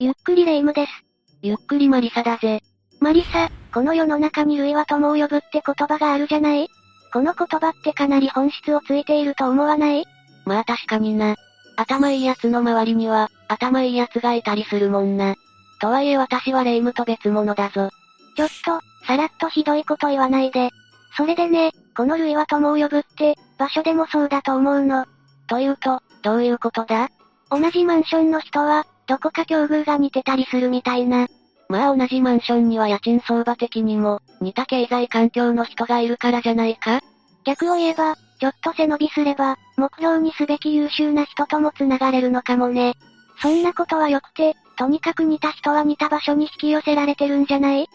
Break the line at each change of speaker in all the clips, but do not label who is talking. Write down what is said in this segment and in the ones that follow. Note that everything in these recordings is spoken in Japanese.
ゆっくりレ夢ムです。
ゆっくりマリサだぜ。
マリサ、この世の中に類は友を呼ぶって言葉があるじゃない？この言葉ってかなり本質をついていると思わない？
まあ確かにな。頭いい奴の周りには、頭いい奴がいたりするもんな。とはいえ私はレ夢ムと別物だぞ。
ちょっと、さらっとひどいこと言わないで。それでね、この類は友を呼ぶって、場所でもそうだと思うの。
というと、どういうことだ？
同じマンションの人は、どこか境遇が似てたりするみたいな。
まあ同じマンションには家賃相場的にも、似た経済環境の人がいるからじゃないか？
逆を言えば、ちょっと背伸びすれば、目標にすべき優秀な人とも繋がれるのかもね。そんなことは良くて、とにかく似た人は似た場所に引き寄せられてるんじゃない？っ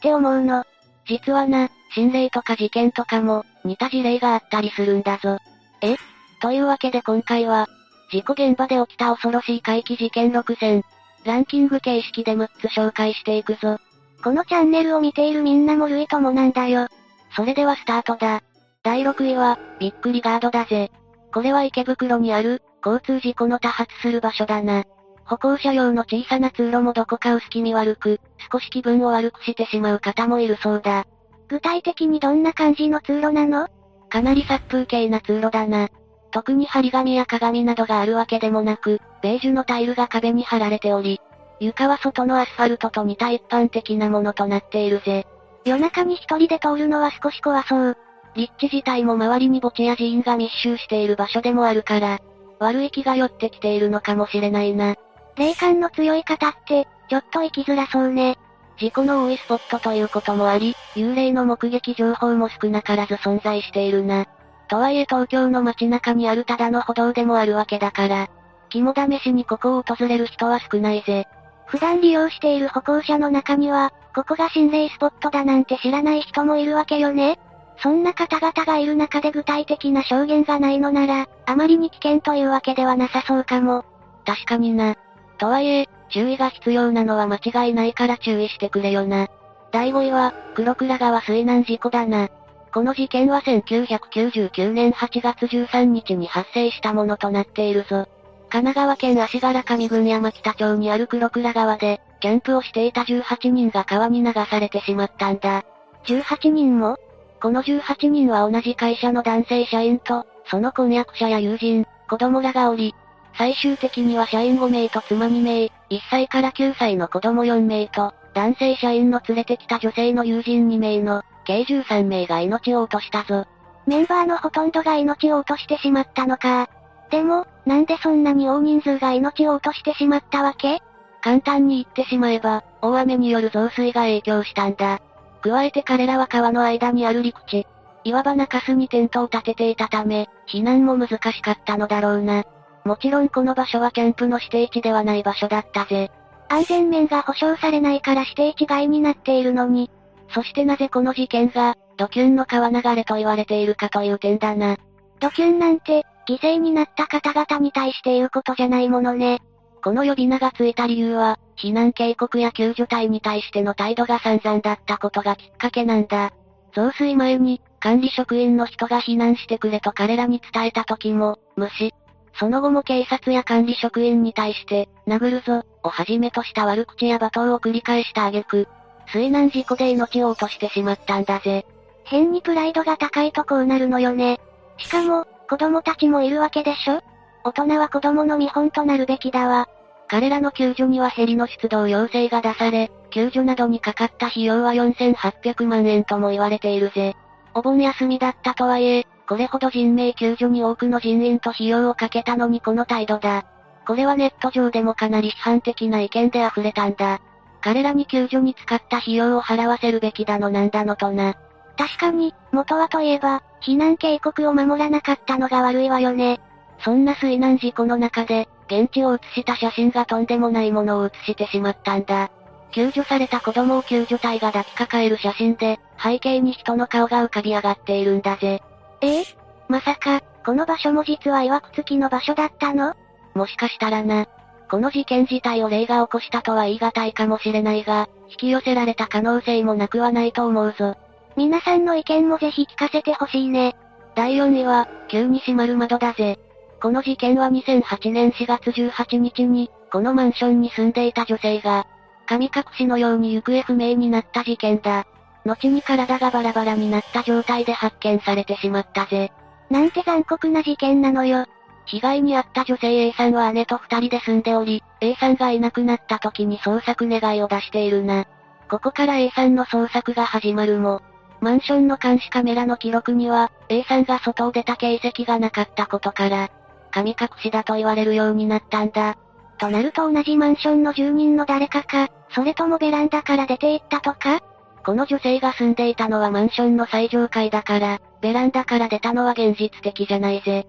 て思うの。
実はな、心霊とか事件とかも、似た事例があったりするんだぞ。え？というわけで今回は、事故現場で起きた恐ろしい怪奇事件6選。ランキング形式で6つ紹介していくぞ。
このチャンネルを見ているみんなも類友なんだよ。
それではスタートだ。第6位は、びっくりガードだぜ。これは池袋にある、交通事故の多発する場所だな。歩行者用の小さな通路もどこか薄気味悪く、少し気分を悪くしてしまう方もいるそうだ。
具体的にどんな感じの通路なの？
かなり殺風景な通路だな。特に張り紙や鏡などがあるわけでもなく、ベージュのタイルが壁に貼られており、床は外のアスファルトと似た一般的なものとなっているぜ。
夜中に一人で通るのは少し怖そう。
立地自体も周りに墓地や寺院が密集している場所でもあるから、悪い気が寄ってきているのかもしれないな。
霊感の強い方って、ちょっと生きづらそうね。
事故の多いスポットということもあり、幽霊の目撃情報も少なからず存在しているな。とはいえ東京の街中にあるただの歩道でもあるわけだから、肝試しにここを訪れる人は少ないぜ。
普段利用している歩行者の中には、ここが心霊スポットだなんて知らない人もいるわけよね。そんな方々がいる中で具体的な証言がないのなら、あまりに危険というわけではなさそうかも。
確かにな。とはいえ、注意が必要なのは間違いないから注意してくれよな。第5位は、黒倉川水難事故だな。この事件は1999年8月13日に発生したものとなっているぞ。神奈川県足柄上郡山北町にある黒倉川で、キャンプをしていた18人が川に流されてしまったんだ。
18人も？
この18人は同じ会社の男性社員と、その婚約者や友人、子供らがおり、最終的には社員5名と妻2名、1歳から9歳の子供4名と、男性社員の連れてきた女性の友人2名の、計13名が命を落としたぞ。
メンバーのほとんどが命を落としてしまったのか。でも、なんでそんなに大人数が命を落としてしまったわけ？
簡単に言ってしまえば、大雨による増水が影響したんだ。加えて彼らは川の間にある陸地、いわば中州にテントを立てていたため、避難も難しかったのだろうな。もちろんこの場所はキャンプの指定地ではない場所だったぜ。
安全面が保証されないから指定地外になっているのに、
そしてなぜこの事件が、ドキュンの川流れと言われているかという点だな。
ドキュンなんて、犠牲になった方々に対して言うことじゃないものね。
この呼び名がついた理由は、避難警告や救助隊に対しての態度が散々だったことがきっかけなんだ。増水前に、管理職員の人が避難してくれと彼らに伝えた時も、無視。その後も警察や管理職員に対して、殴るぞ、をはじめとした悪口や罵倒を繰り返した挙句、水難事故で命を落としてしまったんだぜ。
変にプライドが高いとこうなるのよね。しかも、子供たちもいるわけでしょ？大人は子供の見本となるべきだわ。
彼らの救助にはヘリの出動要請が出され、救助などにかかった費用は4800万円とも言われているぜ。お盆休みだったとはいえ、これほど人命救助に多くの人員と費用をかけたのにこの態度だ。これはネット上でもかなり批判的な意見で溢れたんだ。彼らに救助に使った費用を払わせるべきだのなんだのとな。
確かに、元はといえば、避難警告を守らなかったのが悪いわよね。
そんな水難事故の中で、現地を写した写真がとんでもないものを写してしまったんだ。救助された子供を救助隊が抱きかかえる写真で、背景に人の顔が浮かび上がっているんだぜ。
え？え？まさか、この場所も実は曰く付きの場所だったの？
もしかしたらな。この事件自体を霊が起こしたとは言い難いかもしれないが、引き寄せられた可能性もなくはないと思うぞ。
皆さんの意見もぜひ聞かせてほしいね。
第4位は、急に閉まる窓だぜ。この事件は2008年4月18日に、このマンションに住んでいた女性が、神隠しのように行方不明になった事件だ。後に体がバラバラになった状態で発見されてしまったぜ。
なんて残酷な事件なのよ。
被害に遭った女性 A さんは姉と二人で住んでおり、A さんがいなくなった時に捜索願いを出しているな。ここから A さんの捜索が始まるも、マンションの監視カメラの記録には、A さんが外を出た形跡がなかったことから、神隠しだと言われるようになったんだ。
となると同じマンションの住人の誰かか、それともベランダから出て行ったとか？
この女性が住んでいたのはマンションの最上階だから、ベランダから出たのは現実的じゃないぜ。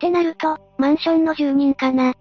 ってなると、マンションの住人かな。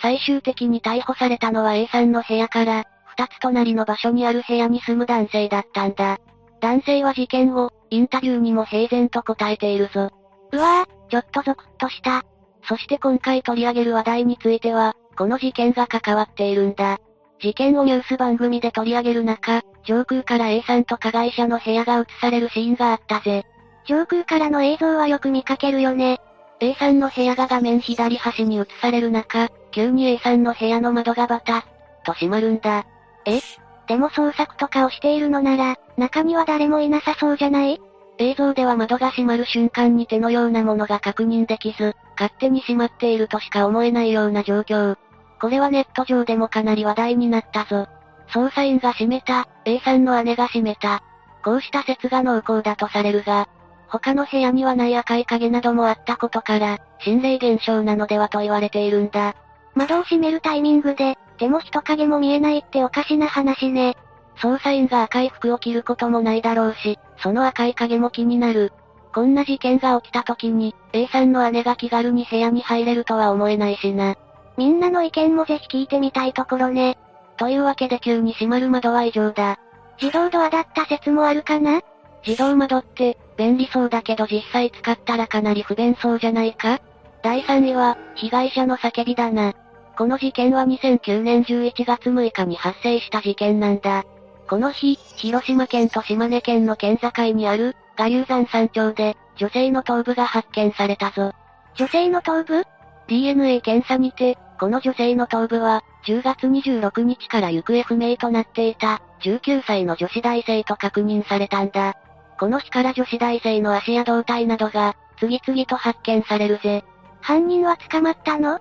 最終的に逮捕されたのは A さんの部屋から、二つ隣の場所にある部屋に住む男性だったんだ。男性は事件後、インタビューにも平然と答えているぞ。
うわぁ、ちょっとゾクッとした。
そして今回取り上げる話題については、この事件が関わっているんだ。事件をニュース番組で取り上げる中、上空から A さんと加害者の部屋が映されるシーンがあったぜ。
上空からの映像はよく見かけるよね。
A さんの部屋が画面左端に映される中、急に A さんの部屋の窓がバタッと閉まるんだ。
え？でも捜索とかをしているのなら、中には誰もいなさそうじゃない？
映像では窓が閉まる瞬間に手のようなものが確認できず、勝手に閉まっているとしか思えないような状況。これはネット上でもかなり話題になったぞ。捜査員が閉めた、A さんの姉が閉めた。こうした説が濃厚だとされるが、他の部屋にはない赤い影などもあったことから、心霊現象なのではと言われているんだ。
窓を閉めるタイミングで、でも人影も見えないっておかしな話ね。
捜査員が赤い服を着ることもないだろうし、その赤い影も気になる。こんな事件が起きた時に、A さんの姉が気軽に部屋に入れるとは思えないしな。
みんなの意見もぜひ聞いてみたいところね。
というわけで急に閉まる窓は異常だ。
自動ドアだった説もあるかな？
自動窓って、便利そうだけど実際使ったらかなり不便そうじゃないか？第3位は、被害者の叫びだな。この事件は2009年11月6日に発生した事件なんだ。この日、広島県と島根県の県境にある、賀遊山山頂で、女性の頭部が発見されたぞ。
女性の頭部
?DNA 検査にて、この女性の頭部は、10月26日から行方不明となっていた、19歳の女子大生と確認されたんだ。この日から女子大生の足や胴体などが、次々と発見されるぜ。
犯人は捕まったの？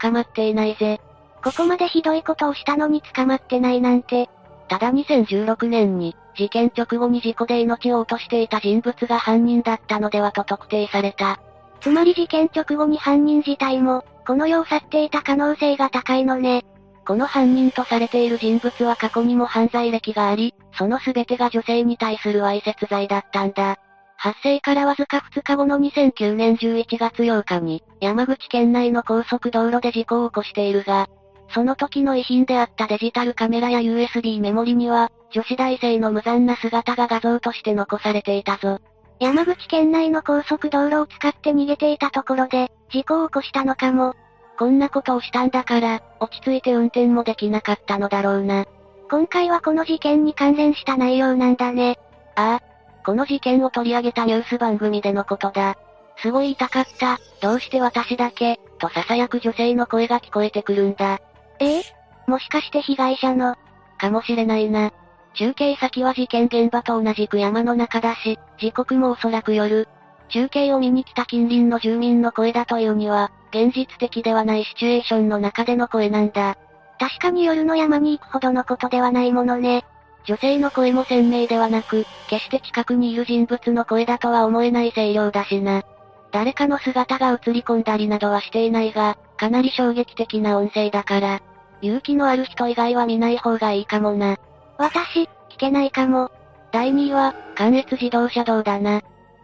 捕まっていないぜ。
ここまでひどいことをしたのに捕まってないなんて。
ただ2016年に、事件直後に事故で命を落としていた人物が犯人だったのではと特定された。
つまり事件直後に犯人自体も、この世を去っていた可能性が高いのね。
この犯人とされている人物は過去にも犯罪歴があり、その全てが女性に対するわいせつ罪だったんだ。発生からわずか2日後の2009年11月8日に、山口県内の高速道路で事故を起こしているが、その時の遺品であったデジタルカメラや USB メモリには、女子大生の無残な姿が画像として残されていたぞ。
山口県内の高速道路を使って逃げていたところで、事故を起こしたのかも。
こんなことをしたんだから、落ち着いて運転もできなかったのだろうな。
今回はこの事件に関連した内容なんだね。
ああ。この事件を取り上げたニュース番組でのことだ。すごい痛かった、どうして私だけ、と囁く女性の声が聞こえてくるんだ。
え？えもしかして被害者の、
かもしれないな。中継先は事件現場と同じく山の中だし、時刻もおそらく夜。中継を見に来た近隣の住民の声だというには、現実的ではないシチュエーションの中での声なんだ。
確かに夜の山に行くほどのことではないものね。
女性の声も鮮明ではなく、決して近くにいる人物の声だとは思えない声量だしな。誰かの姿が映り込んだりなどはしていないが、かなり衝撃的な音声だから、勇気のある人以外は見ない方がいいかもな。
私、聞けないかも。
第2位は、関越自動車道だな。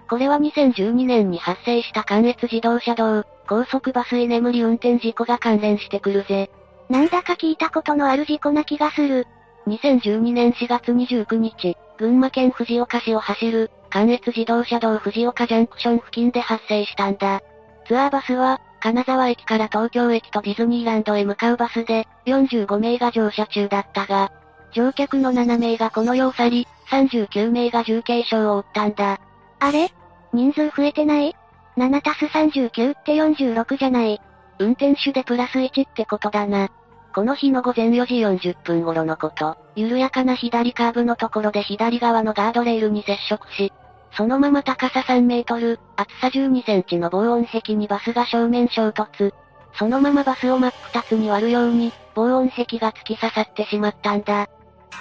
これは2012年に発生した関越自動車道、高速バス居眠り運転事故が関連してくるぜ。
なんだか聞いたことのある事故な気がする。
2012年4月29日、群馬県藤岡市を走る、関越自動車道藤岡ジャンクション付近で発生したんだ。ツアーバスは、金沢駅から東京駅とディズニーランドへ向かうバスで、45名が乗車中だったが、乗客の7名がこの世を去り、39名が重軽傷を負ったんだ。
あれ？人数増えてない ?7 たす39って46じゃない。
運転手でプラス1ってことだな。この日の午前4時40分頃のこと、緩やかな左カーブのところで左側のガードレールに接触し、そのまま高さ3メートル、厚さ12センチの防音壁にバスが正面衝突。そのままバスを真っ二つに割るように、防音壁が突き刺さってしまったんだ。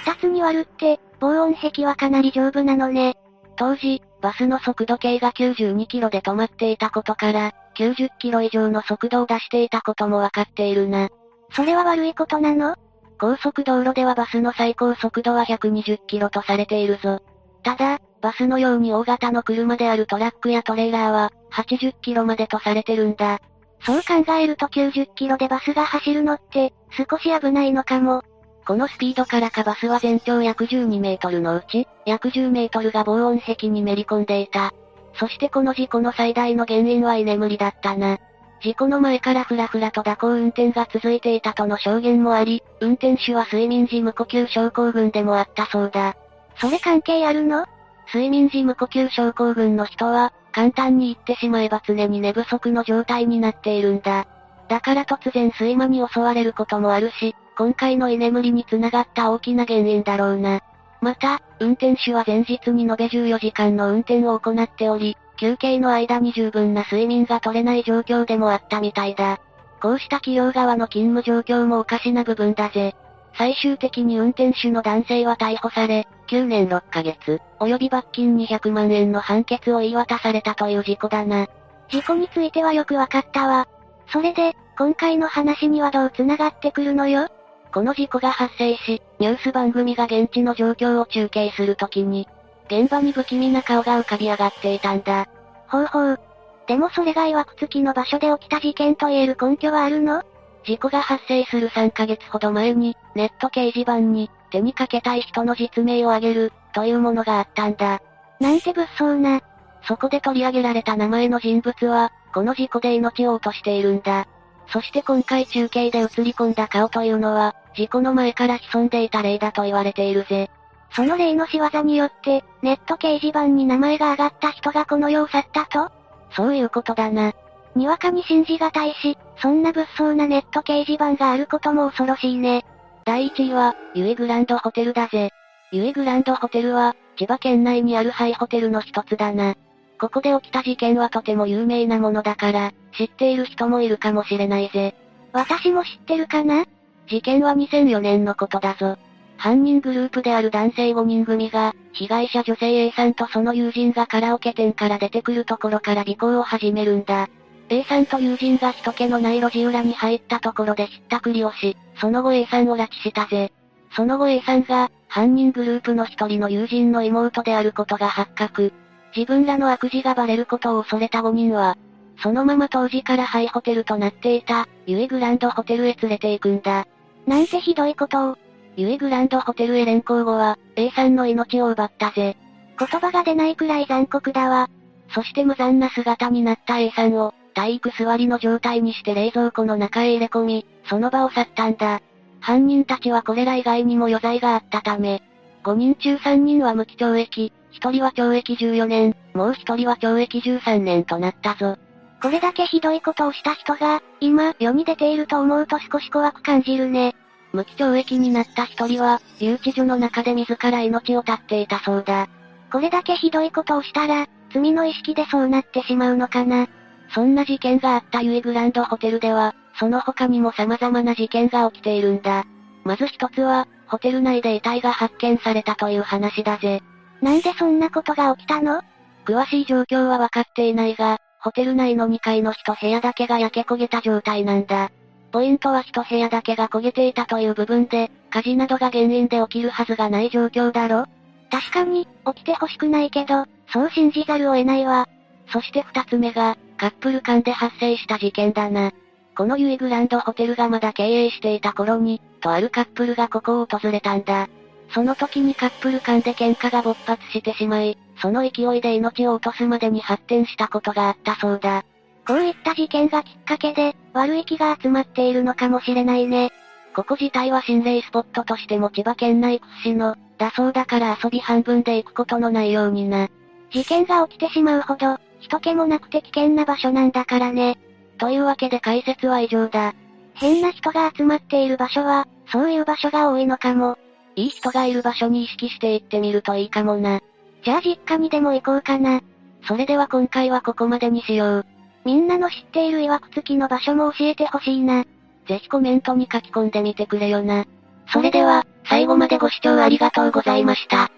二つに割るって、防音壁はかなり丈夫なのね。
当時、バスの速度計が92キロで止まっていたことから、90キロ以上の速度を出していたこともわかっているな。
それは悪いことなの？
高速道路ではバスの最高速度は120キロとされているぞ。ただ、バスのように大型の車であるトラックやトレーラーは、80キロまでとされてるんだ。
そう考えると90キロでバスが走るのって、少し危ないのかも。
このスピードからかバスは全長約12メートルのうち、約10メートルが防音壁にめり込んでいた。そしてこの事故の最大の原因は居眠りだったな。事故の前からふらふらと蛇行運転が続いていたとの証言もあり、運転手は睡眠時無呼吸症候群でもあったそうだ。
それ関係あるの？
睡眠時無呼吸症候群の人は、簡単に言ってしまえば常に寝不足の状態になっているんだ。だから突然睡魔に襲われることもあるし、今回の居眠りにつながった大きな原因だろうな。また、運転手は前日に延べ14時間の運転を行っており、休憩の間に十分な睡眠が取れない状況でもあったみたいだ。こうした企業側の勤務状況もおかしな部分だぜ。最終的に運転手の男性は逮捕され、9年6ヶ月、及び罰金200万円の判決を言い渡されたという事故だな。
事故についてはよくわかったわ。それで、今回の話にはどう繋がってくるのよ？
この事故が発生し、ニュース番組が現地の状況を中継するときに、現場に不気味な顔が浮かび上がっていたんだ。
ほうほう。でもそれが曰くつきの場所で起きた事件と言える根拠はあるの？
事故が発生する3ヶ月ほど前に、ネット掲示板に、手にかけたい人の実名を挙げる、というものがあったんだ。
なんて物騒な。
そこで取り上げられた名前の人物は、この事故で命を落としているんだ。そして今回中継で映り込んだ顔というのは、事故の前から潜んでいた例だと言われているぜ。
その例の仕業によって、ネット掲示板に名前が挙がった人がこの世を去ったと？
そういうことだな。
にわかに信じがたいし、そんな物騒なネット掲示板があることも恐ろしいね。
第1位は、ユエグランドホテルだぜ。ユエグランドホテルは、千葉県内にあるハイホテルの一つだな。ここで起きた事件はとても有名なものだから、知っている人もいるかもしれないぜ。
私も知ってるかな？
事件は2004年のことだぞ。犯人グループである男性5人組が、被害者女性 A さんとその友人がカラオケ店から出てくるところから尾行を始めるんだ。A さんと友人が人気のない路地裏に入ったところでひったくりをし、その後 A さんを拉致したぜ。その後 A さんが、犯人グループの一人の友人の妹であることが発覚。自分らの悪事がバレることを恐れた5人は、そのまま当時からハイホテルとなっていた、ユエグランドホテルへ連れて行くんだ。
なんてひどいことを。
ユエグランドホテルへ連行後は、A さんの命を奪ったぜ。
言葉が出ないくらい残酷だわ。
そして無残な姿になった A さんを、体育座りの状態にして冷蔵庫の中へ入れ込み、その場を去ったんだ。犯人たちはこれら以外にも余罪があったため、5人中3人は無期懲役、1人は懲役14年、もう1人は懲役13年となったぞ。
これだけひどいことをした人が、今、世に出ていると思うと少し怖く感じるね。
無期懲役になった一人は、留置所の中で自ら命を絶っていたそうだ。
これだけひどいことをしたら、罪の意識でそうなってしまうのかな。
そんな事件があったユエグランドホテルでは、その他にも様々な事件が起きているんだ。まず一つは、ホテル内で遺体が発見されたという話だぜ。
なんでそんなことが起きたの？
詳しい状況はわかっていないが、ホテル内の2階の一部屋だけが焼け焦げた状態なんだ。ポイントは一部屋だけが焦げていたという部分で、火事などが原因で起きるはずがない状況だろ
確かに、起きてほしくないけど、そう信じざるを得ないわ。
そして二つ目が、カップル間で発生した事件だな。このユイグランドホテルがまだ経営していた頃に、とあるカップルがここを訪れたんだ。その時にカップル間で喧嘩が勃発してしまい、その勢いで命を落とすまでに発展したことがあったそうだ。
こういった事件がきっかけで、悪い気が集まっているのかもしれないね。
ここ自体は心霊スポットとしても千葉県内屈指の、だそうだから遊び半分で行くことのないようにな。
事件が起きてしまうほど、人気もなくて危険な場所なんだからね。
というわけで解説は以上だ。
変な人が集まっている場所は、そういう場所が多いのかも。
いい人がいる場所に意識して行ってみるといいかもな。
じゃあ実家にでも行こうかな。
それでは今回はここまでにしよう。
みんなの知っている曰く付きの場所も教えてほしいな。
ぜひコメントに書き込んでみてくれよな。それでは、最後までご視聴ありがとうございました。